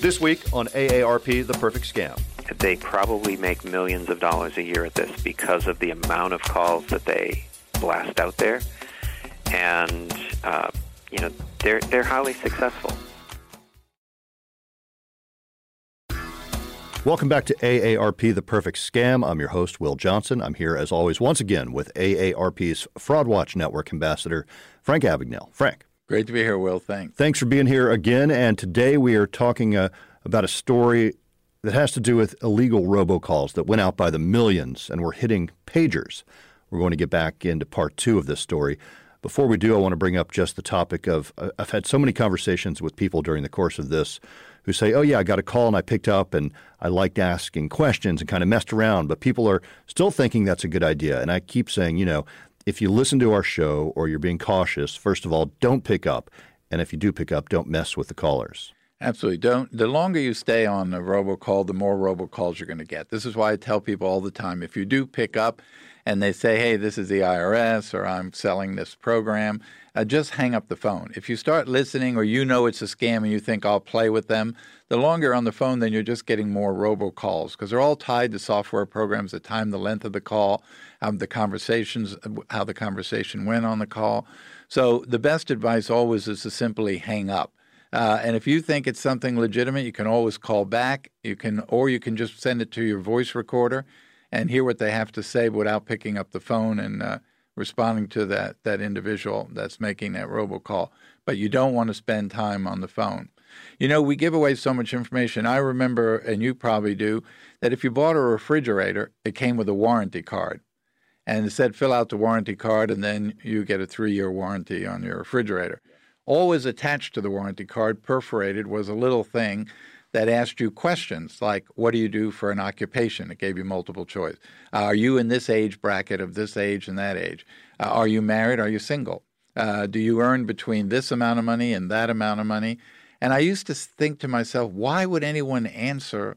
This week on AARP The Perfect Scam. They probably make millions of dollars a year at this because of the amount of calls that they blast out there. And, uh, you know, they're, they're highly successful. Welcome back to AARP The Perfect Scam. I'm your host, Will Johnson. I'm here, as always, once again with AARP's Fraud Watch Network ambassador, Frank Abagnale. Frank. Great to be here, Will. Thanks. Thanks for being here again. And today we are talking uh, about a story that has to do with illegal robocalls that went out by the millions and were hitting pagers. We're going to get back into part two of this story. Before we do, I want to bring up just the topic of uh, I've had so many conversations with people during the course of this who say, Oh, yeah, I got a call and I picked up and I liked asking questions and kind of messed around, but people are still thinking that's a good idea. And I keep saying, you know, if you listen to our show or you're being cautious, first of all, don't pick up. And if you do pick up, don't mess with the callers. Absolutely. Don't the longer you stay on the robocall, the more robocalls you're going to get. This is why I tell people all the time if you do pick up and they say, "Hey, this is the IRS or I'm selling this program," uh, just hang up the phone. If you start listening or you know it's a scam and you think I'll play with them, the longer on the phone, then you're just getting more robocalls because they're all tied to software programs, the time, the length of the call, um, the conversations, how the conversation went on the call. So the best advice always is to simply hang up. Uh, and if you think it's something legitimate, you can always call back. You can, or you can just send it to your voice recorder and hear what they have to say without picking up the phone and uh, responding to that that individual that's making that robocall. But you don't want to spend time on the phone. You know, we give away so much information. I remember, and you probably do, that if you bought a refrigerator, it came with a warranty card and it said fill out the warranty card and then you get a three year warranty on your refrigerator. Always attached to the warranty card, perforated, was a little thing that asked you questions like, What do you do for an occupation? It gave you multiple choice. Uh, are you in this age bracket of this age and that age? Uh, are you married? Are you single? Uh, do you earn between this amount of money and that amount of money? And I used to think to myself, why would anyone answer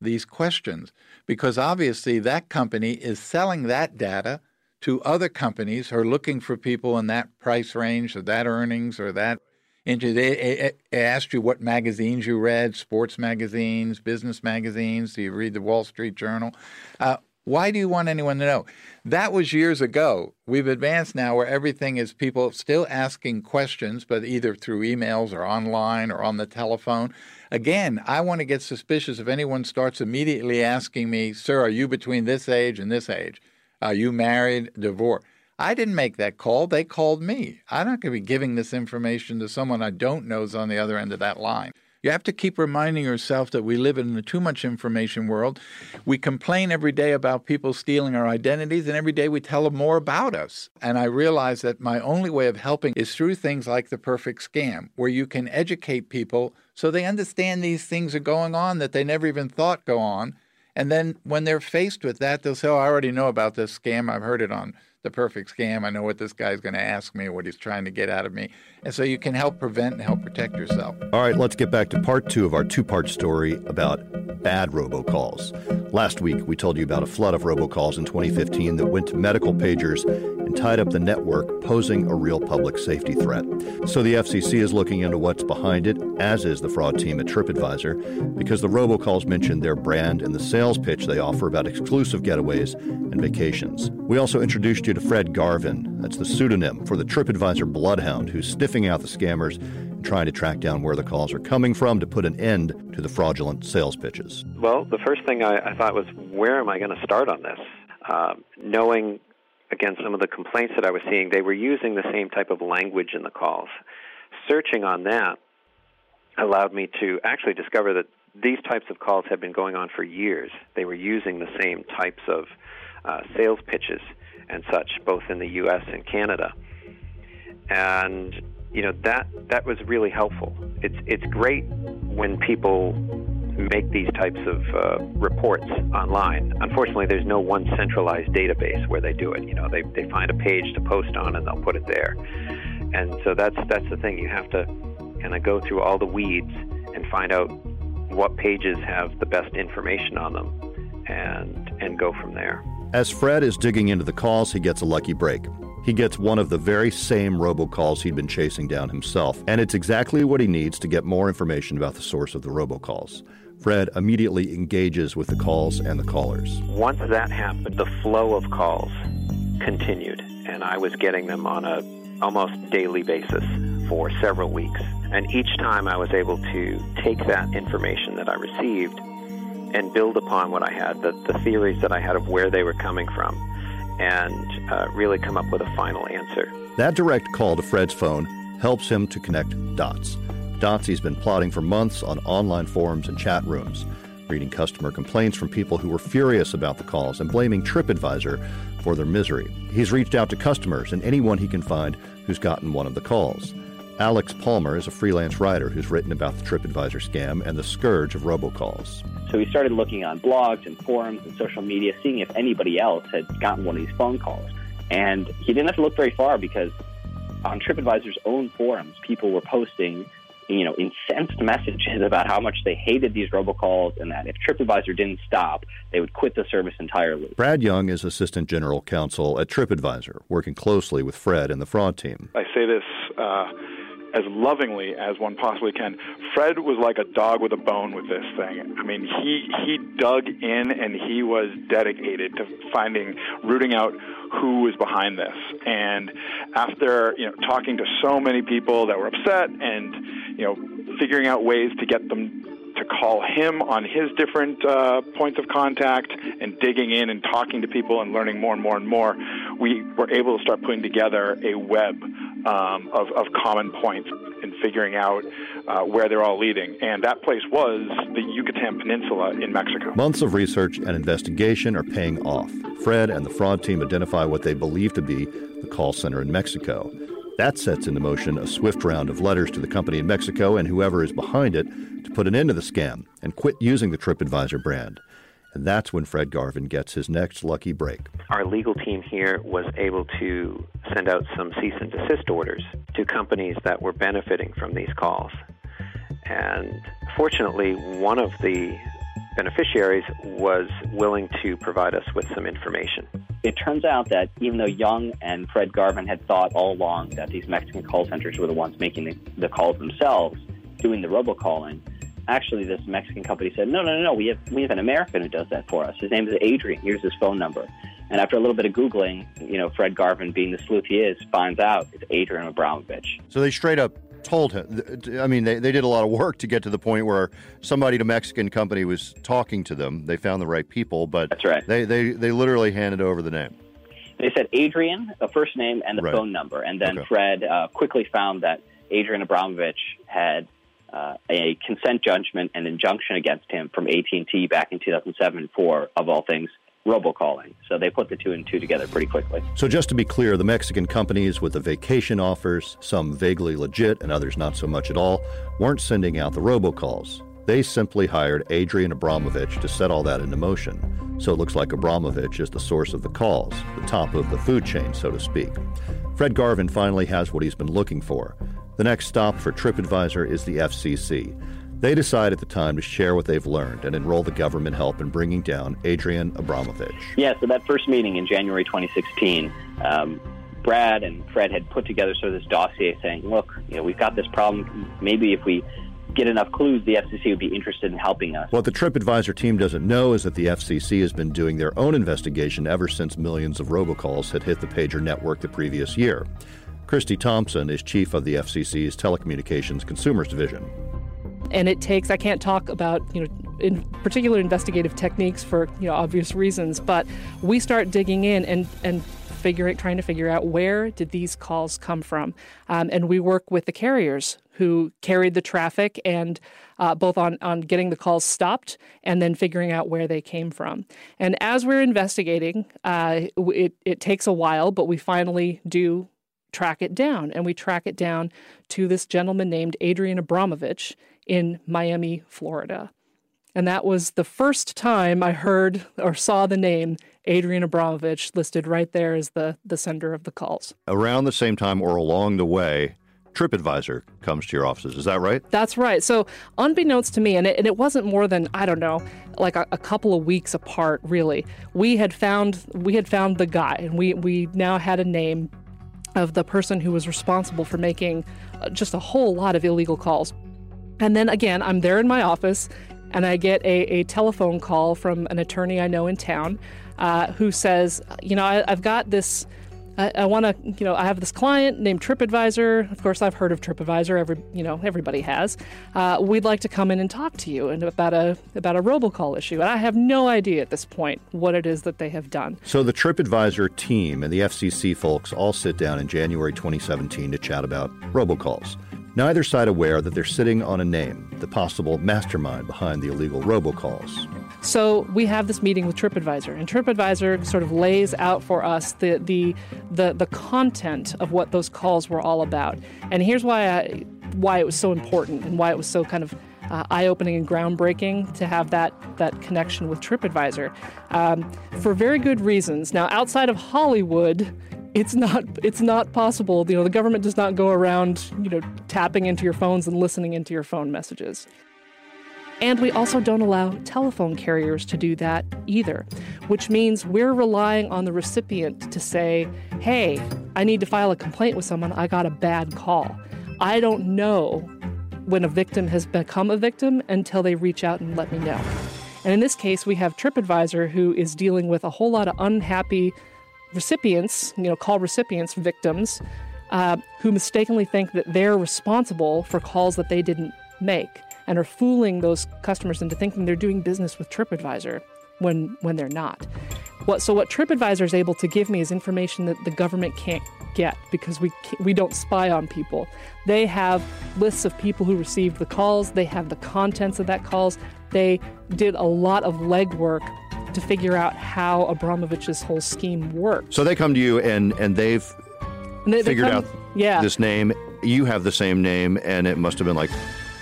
these questions because obviously that company is selling that data to other companies who are looking for people in that price range or that earnings or that into they asked you what magazines you read sports magazines business magazines do you read the wall street journal uh, why do you want anyone to know? That was years ago. We've advanced now where everything is people still asking questions, but either through emails or online or on the telephone. Again, I want to get suspicious if anyone starts immediately asking me, Sir, are you between this age and this age? Are you married, divorced? I didn't make that call. They called me. I'm not going to be giving this information to someone I don't know is on the other end of that line. You have to keep reminding yourself that we live in a too much information world. We complain every day about people stealing our identities, and every day we tell them more about us. And I realize that my only way of helping is through things like the perfect scam, where you can educate people so they understand these things are going on that they never even thought go on. And then when they're faced with that, they'll say, Oh, I already know about this scam. I've heard it on the perfect scam. I know what this guy's going to ask me, what he's trying to get out of me. And so you can help prevent and help protect yourself. All right, let's get back to part two of our two part story about bad robocalls. Last week, we told you about a flood of robocalls in 2015 that went to medical pagers and tied up the network, posing a real public safety threat. So the FCC is looking into what's behind it, as is the fraud team at TripAdvisor, because the robocalls mention their brand and the sales pitch they offer about exclusive getaways and vacations. We also introduced you to Fred Garvin. That's the pseudonym for the TripAdvisor bloodhound who's sniffing out the scammers and trying to track down where the calls are coming from to put an end to the fraudulent sales pitches. Well, the first thing I, I thought was, where am I going to start on this? Uh, knowing, again, some of the complaints that I was seeing, they were using the same type of language in the calls. Searching on that allowed me to actually discover that these types of calls have been going on for years. They were using the same types of uh, sales pitches and such, both in the U.S. and Canada. And you know that that was really helpful. It's it's great when people make these types of uh, reports online. Unfortunately, there's no one centralized database where they do it. You know, they they find a page to post on and they'll put it there. And so that's that's the thing. You have to kind of go through all the weeds and find out what pages have the best information on them, and and go from there. As Fred is digging into the calls, he gets a lucky break. He gets one of the very same robocalls he'd been chasing down himself, and it's exactly what he needs to get more information about the source of the robocalls. Fred immediately engages with the calls and the callers. Once that happened, the flow of calls continued, and I was getting them on a almost daily basis for several weeks. And each time I was able to take that information that I received and build upon what I had, the, the theories that I had of where they were coming from, and uh, really come up with a final answer. That direct call to Fred's phone helps him to connect dots. Dots he's been plotting for months on online forums and chat rooms, reading customer complaints from people who were furious about the calls and blaming TripAdvisor for their misery. He's reached out to customers and anyone he can find who's gotten one of the calls. Alex Palmer is a freelance writer who's written about the TripAdvisor scam and the scourge of robocalls. So we started looking on blogs and forums and social media, seeing if anybody else had gotten one of these phone calls. And he didn't have to look very far because on TripAdvisor's own forums, people were posting you know, incensed messages about how much they hated these robocalls and that if TripAdvisor didn't stop, they would quit the service entirely. Brad Young is Assistant General Counsel at TripAdvisor, working closely with Fred and the fraud team. I say this uh, as lovingly as one possibly can. Fred was like a dog with a bone with this thing. I mean, he he dug in and he was dedicated to finding, rooting out who was behind this. And after you know talking to so many people that were upset and you know figuring out ways to get them to call him on his different uh, points of contact and digging in and talking to people and learning more and more and more, we were able to start putting together a web um, of, of common points in figuring out uh, where they're all leading. And that place was the Yucatan Peninsula in Mexico. Months of research and investigation are paying off. Fred and the fraud team identify what they believe to be the call center in Mexico. That sets into motion a swift round of letters to the company in Mexico and whoever is behind it to put an end to the scam and quit using the TripAdvisor brand. And that's when Fred Garvin gets his next lucky break. Our legal team here was able to send out some cease and desist orders to companies that were benefiting from these calls. And fortunately, one of the beneficiaries was willing to provide us with some information. It turns out that even though Young and Fred Garvin had thought all along that these Mexican call centers were the ones making the, the calls themselves, doing the robocalling, actually this Mexican company said, no, no, no, no, we have, we have an American who does that for us. His name is Adrian. Here's his phone number. And after a little bit of Googling, you know, Fred Garvin, being the sleuth he is, finds out it's Adrian Abramovich. So they straight up told him. I mean, they, they did a lot of work to get to the point where somebody at a Mexican company was talking to them. They found the right people, but That's right. they, they, they literally handed over the name. They said Adrian, the first name, and the Right. phone number. And then Okay. Fred uh, quickly found that Adrian Abramovich had uh, a consent judgment and injunction against him from AT&T back in 2007 for, of all things, robocalling. So they put the two and two together pretty quickly. So, just to be clear, the Mexican companies with the vacation offers, some vaguely legit and others not so much at all, weren't sending out the robocalls. They simply hired Adrian Abramovich to set all that into motion. So it looks like Abramovich is the source of the calls, the top of the food chain, so to speak. Fred Garvin finally has what he's been looking for. The next stop for TripAdvisor is the FCC. They decide at the time to share what they've learned and enroll the government help in bringing down Adrian Abramovich. Yeah, so that first meeting in January 2016, um, Brad and Fred had put together sort of this dossier saying, look, you know, we've got this problem. Maybe if we get enough clues, the FCC would be interested in helping us. What the TripAdvisor team doesn't know is that the FCC has been doing their own investigation ever since millions of robocalls had hit the pager network the previous year. Kristi Thompson is chief of the FCC's Telecommunications Consumers Division. And it takes i can't talk about you know in particular investigative techniques for you know obvious reasons but we start digging in and and figuring trying to figure out where did these calls come from. Um, and we work with the carriers who carried the traffic and uh, both on, on getting the calls stopped and then figuring out where they came from. And as we're investigating uh, it, it takes a while but we finally do track it down. And we track it down to this gentleman named Adrian Abramovich in Miami, Florida. And that was the first time I heard or saw the name Adrian Abramovich listed right there as the, the sender of the calls. Around the same time or along the way, TripAdvisor comes to your offices. Is that right? That's right. So, unbeknownst to me, and it, and it wasn't more than I don't know, like a, a, couple of weeks apart. Really, we had found we had found the guy, and we we now had a name of the person who was responsible for making uh, just a whole lot of illegal calls. And then again, I'm there in my office, and I get a, a telephone call from an attorney I know in town, uh, who says, you know, I, I've got this I, I want to, you know, I have this client named TripAdvisor. Of course, I've heard of TripAdvisor. Every, you know, everybody has. Uh, we'd like to come in and talk to you and about a about a robocall issue. And I have no idea at this point what it is that they have done. So the TripAdvisor team and the FCC folks all sit down in January 2017 to chat about robocalls. Neither side aware that they're sitting on a name, the possible mastermind behind the illegal robocalls. So we have this meeting with TripAdvisor, and TripAdvisor sort of lays out for us the the the, the content of what those calls were all about. And here's why I, why it was so important and why it was so kind of uh, eye-opening and groundbreaking to have that that connection with TripAdvisor um, for very good reasons. Now, outside of Hollywood, it's not it's not possible. You know, the government does not go around you know tapping into your phones and listening into your phone messages. And we also don't allow telephone carriers to do that either, which means we're relying on the recipient to say, hey, I need to file a complaint with someone. I got a bad call. I don't know when a victim has become a victim until they reach out and let me know. And in this case, we have TripAdvisor who is dealing with a whole lot of unhappy recipients, you know, call recipients victims, uh, who mistakenly think that they're responsible for calls that they didn't make and are fooling those customers into thinking they're doing business with TripAdvisor when when they're not. What so what TripAdvisor is able to give me is information that the government can't get because we we don't spy on people. They have lists of people who received the calls. They have the contents of that calls. They did a lot of legwork to figure out how Abramovich's whole scheme worked. So they come to you and and they've and they, figured come, out yeah. this name. You have the same name, and it must have been like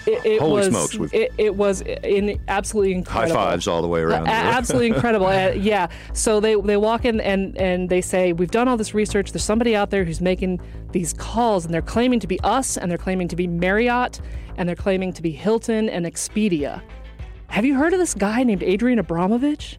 it, it Holy was, smokes! It, it, was in absolutely incredible. High fives all the way around. Uh, absolutely incredible. Uh, yeah. So they they walk in and and they say, "We've done all this research. There's somebody out there who's making these calls, and they're claiming to be us, and they're claiming to be Marriott, and they're claiming to be Hilton and Expedia. Have you heard of this guy named Adrian Abramovich?"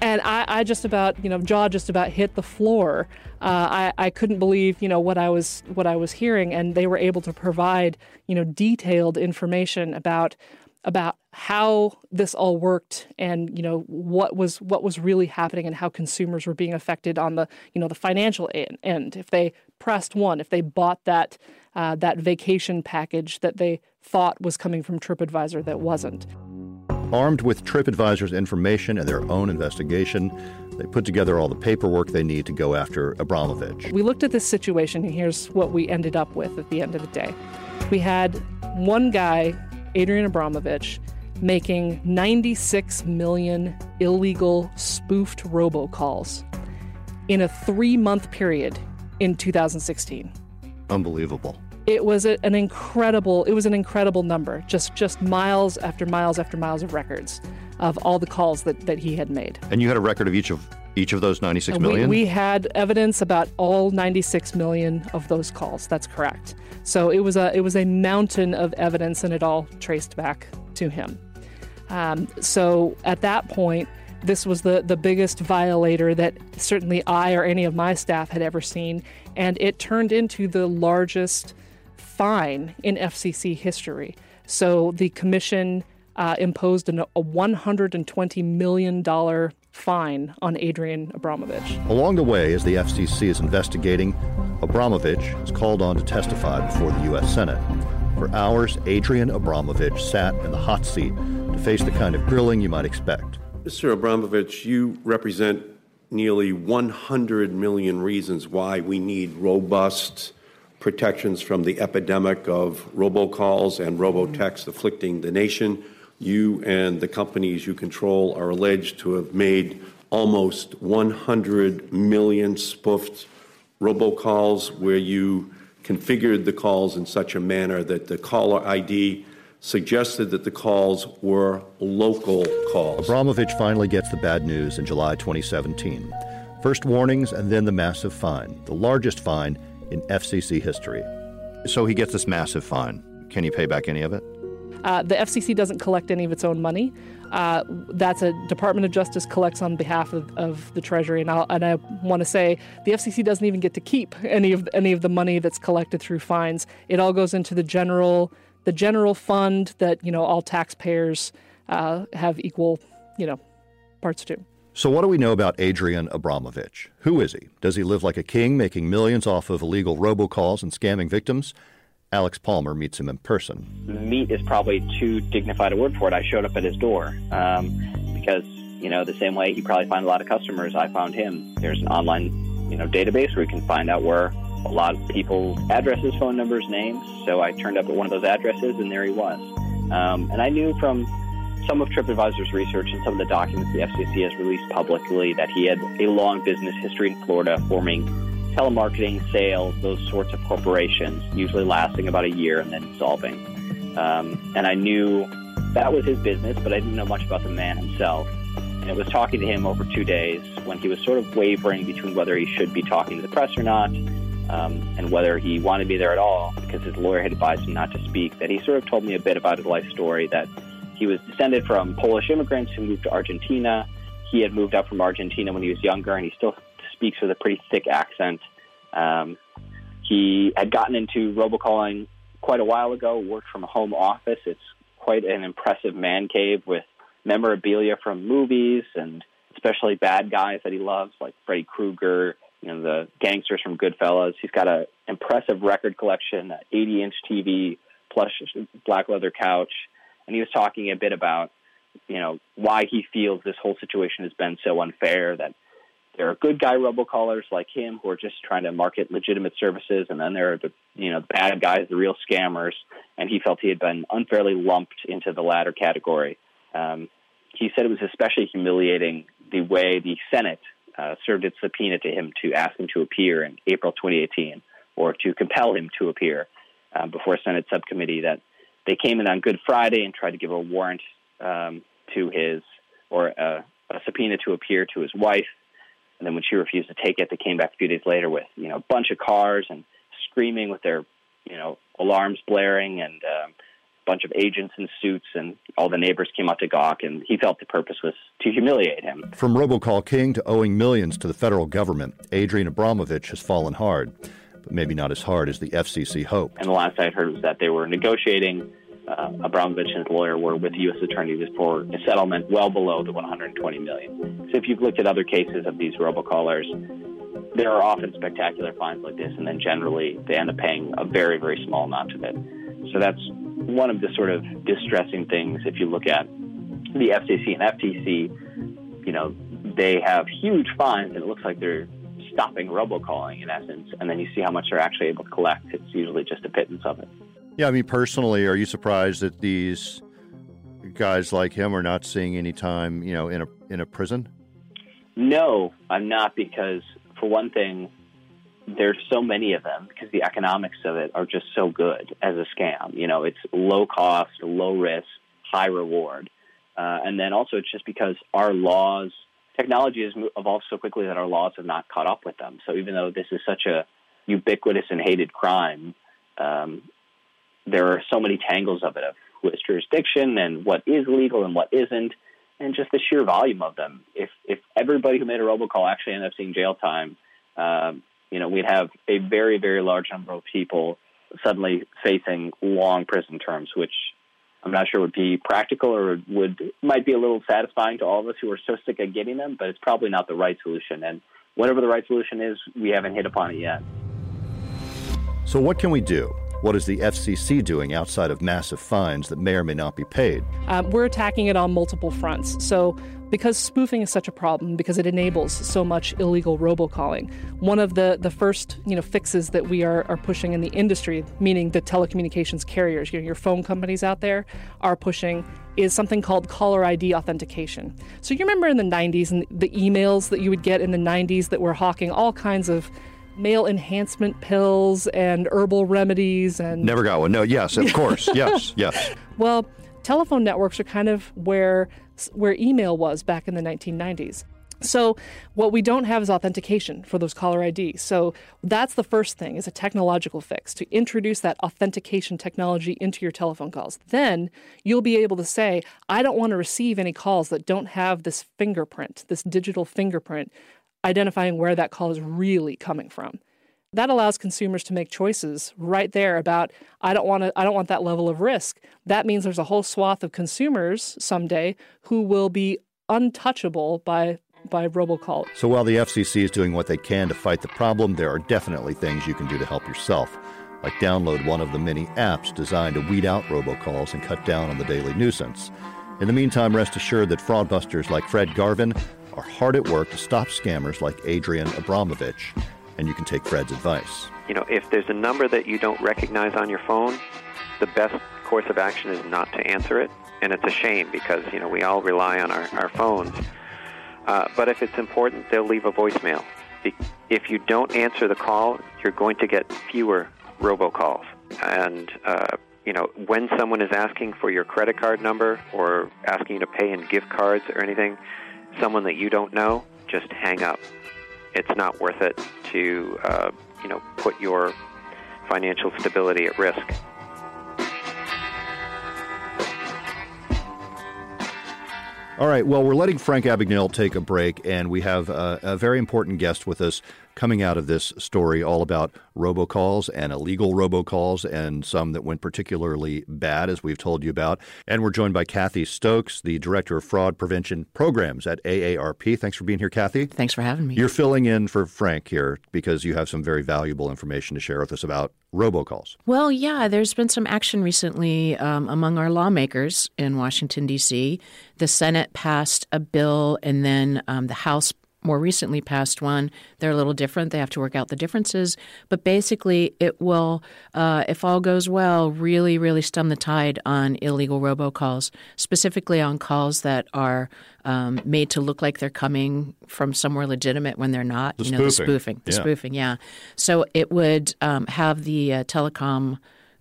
And I, I, just about you know jaw just about hit the floor. Uh, I, I couldn't believe you know what I was what I was hearing, and they were able to provide you know detailed information about about how this all worked and you know what was what was really happening and how consumers were being affected on the you know the financial end if they pressed one if they bought that uh, that vacation package that they thought was coming from TripAdvisor that wasn't. Armed with TripAdvisor's information and their own investigation, they put together all the paperwork they need to go after Abramovich. We looked at this situation, and here's what we ended up with at the end of the day. We had one guy, Adrian Abramovich, making 96 million illegal spoofed robocalls in a three month period in 2016. Unbelievable it was an incredible it was an incredible number just just miles after miles after miles of records of all the calls that, that he had made. And you had a record of each of each of those 96 million we, we had evidence about all 96 million of those calls. That's correct. So it was a it was a mountain of evidence and it all traced back to him. Um, so at that point this was the, the biggest violator that certainly I or any of my staff had ever seen, and it turned into the largest fine in FCC history. So the commission uh, imposed an, a $120 million fine on Adrian Abramovich. Along the way, as the FCC is investigating, Abramovich is called on to testify before the U.S. Senate. For hours, Adrian Abramovich sat in the hot seat to face the kind of grilling you might expect. Mr. Abramovich, you represent nearly 100 million reasons why we need robust protections from the epidemic of robocalls and robotext afflicting the nation. You and the companies you control are alleged to have made almost 100 million spoofed robocalls where you configured the calls in such a manner that the caller ID suggested that the calls were local calls. Abramovich finally gets the bad news in July 2017. First warnings and then the massive fine, the largest fine in FCC history. So he gets this massive fine. Can he pay back any of it? Uh, the FCC doesn't collect any of its own money. Uh, that's a Department of Justice collects on behalf of, of the Treasury, and, and I want to say the FCC doesn't even get to keep any of any of the money that's collected through fines. It all goes into the general the general fund that you know all taxpayers uh, have equal you know parts to. So, what do we know about Adrian Abramovich? Who is he? Does he live like a king, making millions off of illegal robocalls and scamming victims? Alex Palmer meets him in person. Meet is probably too dignified a word for it. I showed up at his door um, because, you know, the same way he probably found a lot of customers, I found him. There's an online, you know, database where you can find out where a lot of people's addresses, phone numbers, names. So I turned up at one of those addresses, and there he was. Um, and I knew from some of TripAdvisor's research and some of the documents the FCC has released publicly that he had a long business history in Florida, forming telemarketing, sales, those sorts of corporations, usually lasting about a year and then dissolving. Um, and I knew that was his business, but I didn't know much about the man himself. And it was talking to him over two days when he was sort of wavering between whether he should be talking to the press or not, um, and whether he wanted to be there at all because his lawyer had advised him not to speak. That he sort of told me a bit about his life story. That he was descended from Polish immigrants who moved to Argentina. He had moved up from Argentina when he was younger, and he still speaks with a pretty thick accent. Um, he had gotten into robocalling quite a while ago, worked from a home office. It's quite an impressive man cave with memorabilia from movies and especially bad guys that he loves, like Freddy Krueger, you know, the gangsters from Goodfellas. He's got an impressive record collection, 80 inch TV, plush black leather couch. And he was talking a bit about, you know, why he feels this whole situation has been so unfair that there are good guy robocallers like him who are just trying to market legitimate services, and then there are the you know the bad guys, the real scammers. And he felt he had been unfairly lumped into the latter category. Um, he said it was especially humiliating the way the Senate uh, served its subpoena to him to ask him to appear in April 2018 or to compel him to appear uh, before a Senate subcommittee. That they came in on Good Friday and tried to give a warrant um, to his or a, a subpoena to appear to his wife. And then when she refused to take it, they came back a few days later with you know a bunch of cars and screaming with their you know alarms blaring and um, a bunch of agents in suits. And all the neighbors came out to gawk and he felt the purpose was to humiliate him. From robocall king to owing millions to the federal government, Adrian Abramovich has fallen hard, but maybe not as hard as the FCC hoped. And the last I heard was that they were negotiating uh, Abramovich and his lawyer were with U.S. attorneys for a settlement well below the 120 million. So if you've looked at other cases of these robocallers, there are often spectacular fines like this, and then generally they end up paying a very, very small amount of it. So that's one of the sort of distressing things if you look at the FCC and FTC. You know, they have huge fines, and it looks like they're stopping robocalling in essence. And then you see how much they're actually able to collect. It's usually just a pittance of it. Yeah, I mean, personally, are you surprised that these guys like him are not seeing any time, you know, in a in a prison? No, I'm not because for one thing, there's so many of them because the economics of it are just so good as a scam. You know, it's low cost, low risk, high reward, uh, and then also it's just because our laws, technology has evolved so quickly that our laws have not caught up with them. So even though this is such a ubiquitous and hated crime, um, there are so many tangles of it of who has jurisdiction and what is legal and what isn't, and just the sheer volume of them. If if everybody who made a robocall actually ended up seeing jail time, um, you know, we'd have a very very large number of people suddenly facing long prison terms, which I'm not sure would be practical or would might be a little satisfying to all of us who are so sick of getting them, but it's probably not the right solution. And whatever the right solution is, we haven't hit upon it yet. So what can we do? What is the FCC doing outside of massive fines that may or may not be paid? Um, we're attacking it on multiple fronts. So, because spoofing is such a problem, because it enables so much illegal robocalling, one of the, the first you know fixes that we are, are pushing in the industry, meaning the telecommunications carriers, you know, your phone companies out there, are pushing is something called caller ID authentication. So you remember in the 90s and the emails that you would get in the 90s that were hawking all kinds of male enhancement pills and herbal remedies and never got one. No, yes, of course, yes, yes. Well, telephone networks are kind of where where email was back in the 1990s. So what we don't have is authentication for those caller IDs. So that's the first thing is a technological fix to introduce that authentication technology into your telephone calls. Then you'll be able to say, I don't want to receive any calls that don't have this fingerprint, this digital fingerprint identifying where that call is really coming from. That allows consumers to make choices right there about I don't want to I don't want that level of risk. That means there's a whole swath of consumers someday who will be untouchable by by robocall. So while the FCC is doing what they can to fight the problem, there are definitely things you can do to help yourself, like download one of the many apps designed to weed out robocalls and cut down on the daily nuisance. In the meantime, rest assured that fraudbusters like Fred Garvin are hard at work to stop scammers like Adrian Abramovich, and you can take Fred's advice. You know, if there's a number that you don't recognize on your phone, the best course of action is not to answer it. And it's a shame because, you know, we all rely on our, our phones. Uh, but if it's important, they'll leave a voicemail. If you don't answer the call, you're going to get fewer robocalls. And, uh, you know, when someone is asking for your credit card number or asking you to pay in gift cards or anything, someone that you don't know, just hang up. It's not worth it to, uh, you know, put your financial stability at risk. All right. Well, we're letting Frank Abagnale take a break, and we have a, a, very important guest with us coming out of this story all about robocalls and illegal robocalls and some that went particularly bad, as we've told you about. And we're joined by Kathy Stokes, the Director of Fraud Prevention Programs at AARP. Thanks for being here, Kathy. Thanks for having me. You're filling in for Frank here because you have some very valuable information to share with us about robocalls. Well, yeah, there's been some action recently um, among our lawmakers in Washington, D.C. The Senate passed a bill, and then um, the House more recently passed one. They're a little different. They have to work out the differences. But basically, it will, uh, if all goes well, really, really stem the tide on illegal robocalls, specifically on calls that are um, made to look like they're coming from somewhere legitimate when they're not. The you know, spoofing. the spoofing. The yeah. spoofing, yeah. So it would um, have the uh, telecom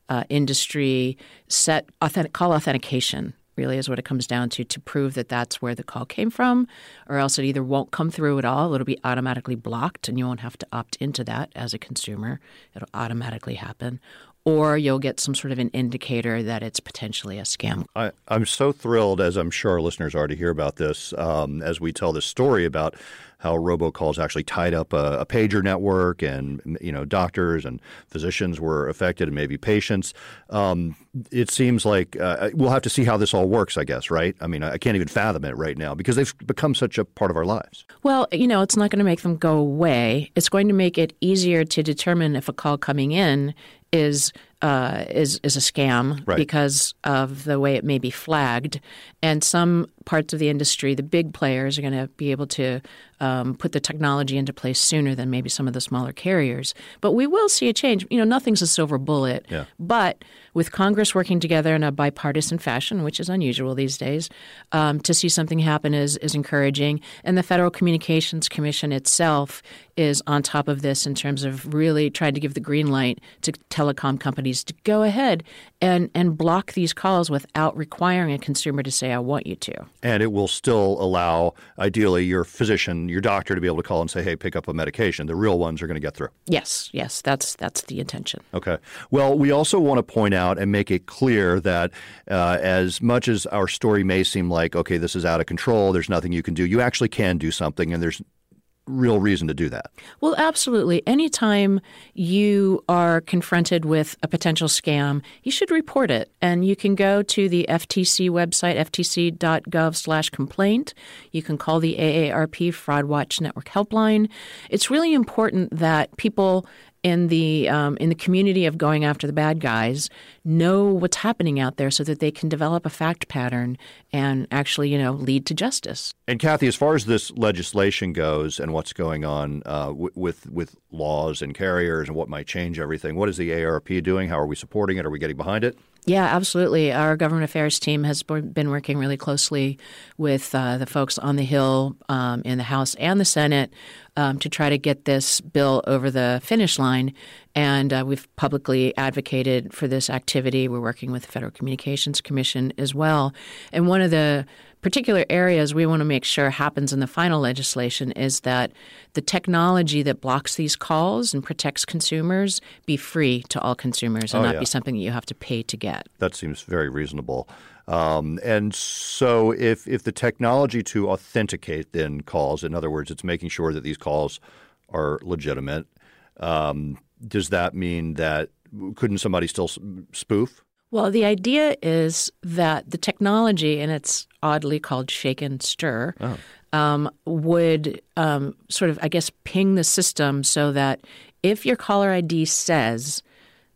uh, industry set authentic, call authentication really is what it comes down to to prove that that's where the call came from, or else it either won't come through at all, it'll be automatically blocked, and you won't have to opt into that as a consumer. It'll automatically happen. Or you'll get some sort of an indicator that it's potentially a scam. I, am so thrilled, as I'm sure our listeners are, to hear about this um, as we tell this story about how robocalls actually tied up a, a, pager network, and you know doctors and physicians were affected, and maybe patients. Um, it seems like uh, we'll have to see how this all works. I guess, right? I mean, I can't even fathom it right now because they've become such a part of our lives. Well, you know, it's not going to make them go away. It's going to make it easier to determine if a call coming in is uh, is is a scam right. because of the way it may be flagged, and some parts of the industry, the big players, are going to be able to um, put the technology into place sooner than maybe some of the smaller carriers. But we will see a change. You know, nothing's a silver bullet. Yeah. But with Congress working together in a bipartisan fashion, which is unusual these days, um, to see something happen is is encouraging. And the Federal Communications Commission itself is on top of this in terms of really trying to give the green light to telecom companies to go ahead and and block these calls without requiring a consumer to say, "I want you to." And it will still allow, ideally, your physician, your doctor, to be able to call and say, "Hey, pick up a medication." The real ones are going to get through. Yes, yes, that's that's the intention. Okay. Well, we also want to point out and make it clear that uh, as much as our story may seem like, okay, this is out of control, there's nothing you can do, you actually can do something, and there's real reason to do that. Well, absolutely. Anytime you are confronted with a potential scam, you should report it. And you can go to the FTC website, ftc.gov slash complaint. You can call the AARP Fraud Watch Network helpline. It's really important that people in the um, in the community of going after the bad guys know what's happening out there so that they can develop a fact pattern and actually you know lead to justice. And Kathy, as far as this legislation goes and what's going on uh, w- with with laws and carriers and what might change everything, what is the ARP doing? How are we supporting it? Are we getting behind it? Yeah, absolutely. Our government affairs team has been working really closely with uh, the folks on the Hill um, in the House and the Senate um, to try to get this bill over the finish line. And uh, we've publicly advocated for this activity. We're working with the Federal Communications Commission as well. And one of the particular areas we want to make sure happens in the final legislation is that the technology that blocks these calls and protects consumers be free to all consumers and Oh, not yeah. be something that you have to pay to get. That seems very reasonable. Um, and so, if if the technology to authenticate then calls, in other words, it's making sure that these calls are legitimate, um, does that mean that couldn't somebody still spoof? Well, the idea is that the technology, and it's oddly called shake and stir, um, would um, sort of, I guess, ping the system so that if your caller ID says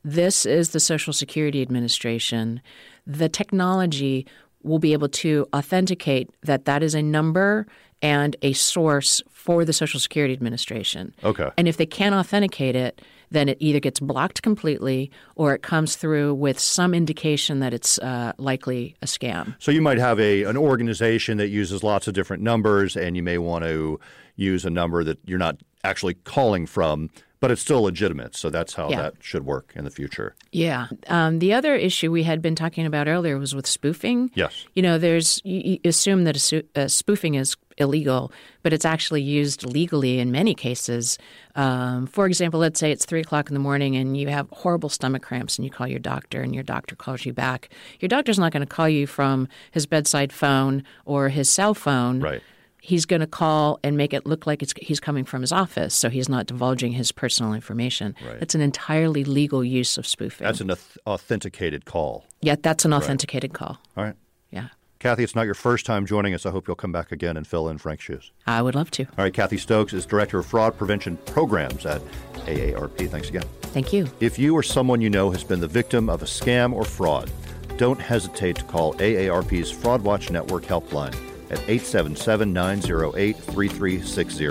this is the Social Security Administration, the technology will be able to authenticate that that is a number and a source for the Social Security Administration. Okay. And if they can't authenticate it, then it either gets blocked completely or it comes through with some indication that it's uh, likely a scam. So you might have a an organization that uses lots of different numbers, and you may want to use a number that you're not actually calling from, but it's still legitimate. So that's how Yeah. that should work in the future. Yeah. Um, the other issue we had been talking about earlier was with spoofing. Yes. You know, there's you, assume that a, su- uh spoofing is illegal, but it's actually used legally in many cases. Um, for example, let's say it's three o'clock in the morning and you have horrible stomach cramps, and you call your doctor, and your doctor calls you back. Your doctor's not going to call you from his bedside phone or his cell phone. Right. He's going to call and make it look like it's, he's coming from his office, so he's not divulging his personal information. Right. That's an entirely legal use of spoofing. That's an auth- authenticated call. Yeah, that's an authenticated call. All right. Yeah. Kathy, it's not your first time joining us. I hope you'll come back again and fill in Frank's shoes. I would love to. All right, Kathy Stokes is Director of Fraud Prevention Programs at AARP. Thanks again. Thank you. If you or someone you know has been the victim of a scam or fraud, don't hesitate to call AARP's Fraud Watch Network helpline at 877 908 3360.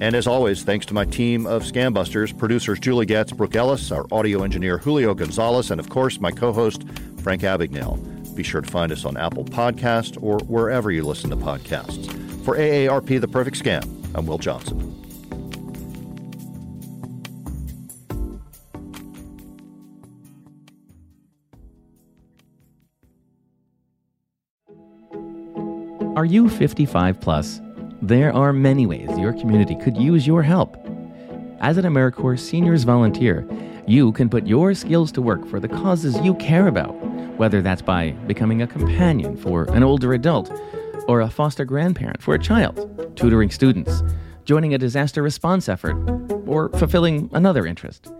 And as always, thanks to my team of Scambusters, producers Julie Getz, Brooke Ellis, our audio engineer Julio Gonzalez, and of course, my co host Frank Abagnale. Be sure to find us on Apple Podcast or wherever you listen to podcasts. For AARP The Perfect Scam, I'm Will Johnson. Are you 55 plus? There are many ways your community could use your help. As an AmeriCorps Seniors Volunteer, you can put your skills to work for the causes you care about, whether that's by becoming a companion for an older adult, or a foster grandparent for a child, tutoring students, joining a disaster response effort, or fulfilling another interest.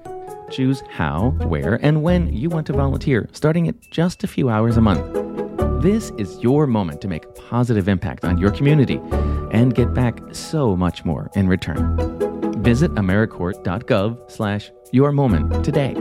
Choose how, where, and when you want to volunteer, starting at just a few hours a month. This is your moment to make a positive impact on your community and get back so much more in return. Visit AmeriCorps.gov slash your moment today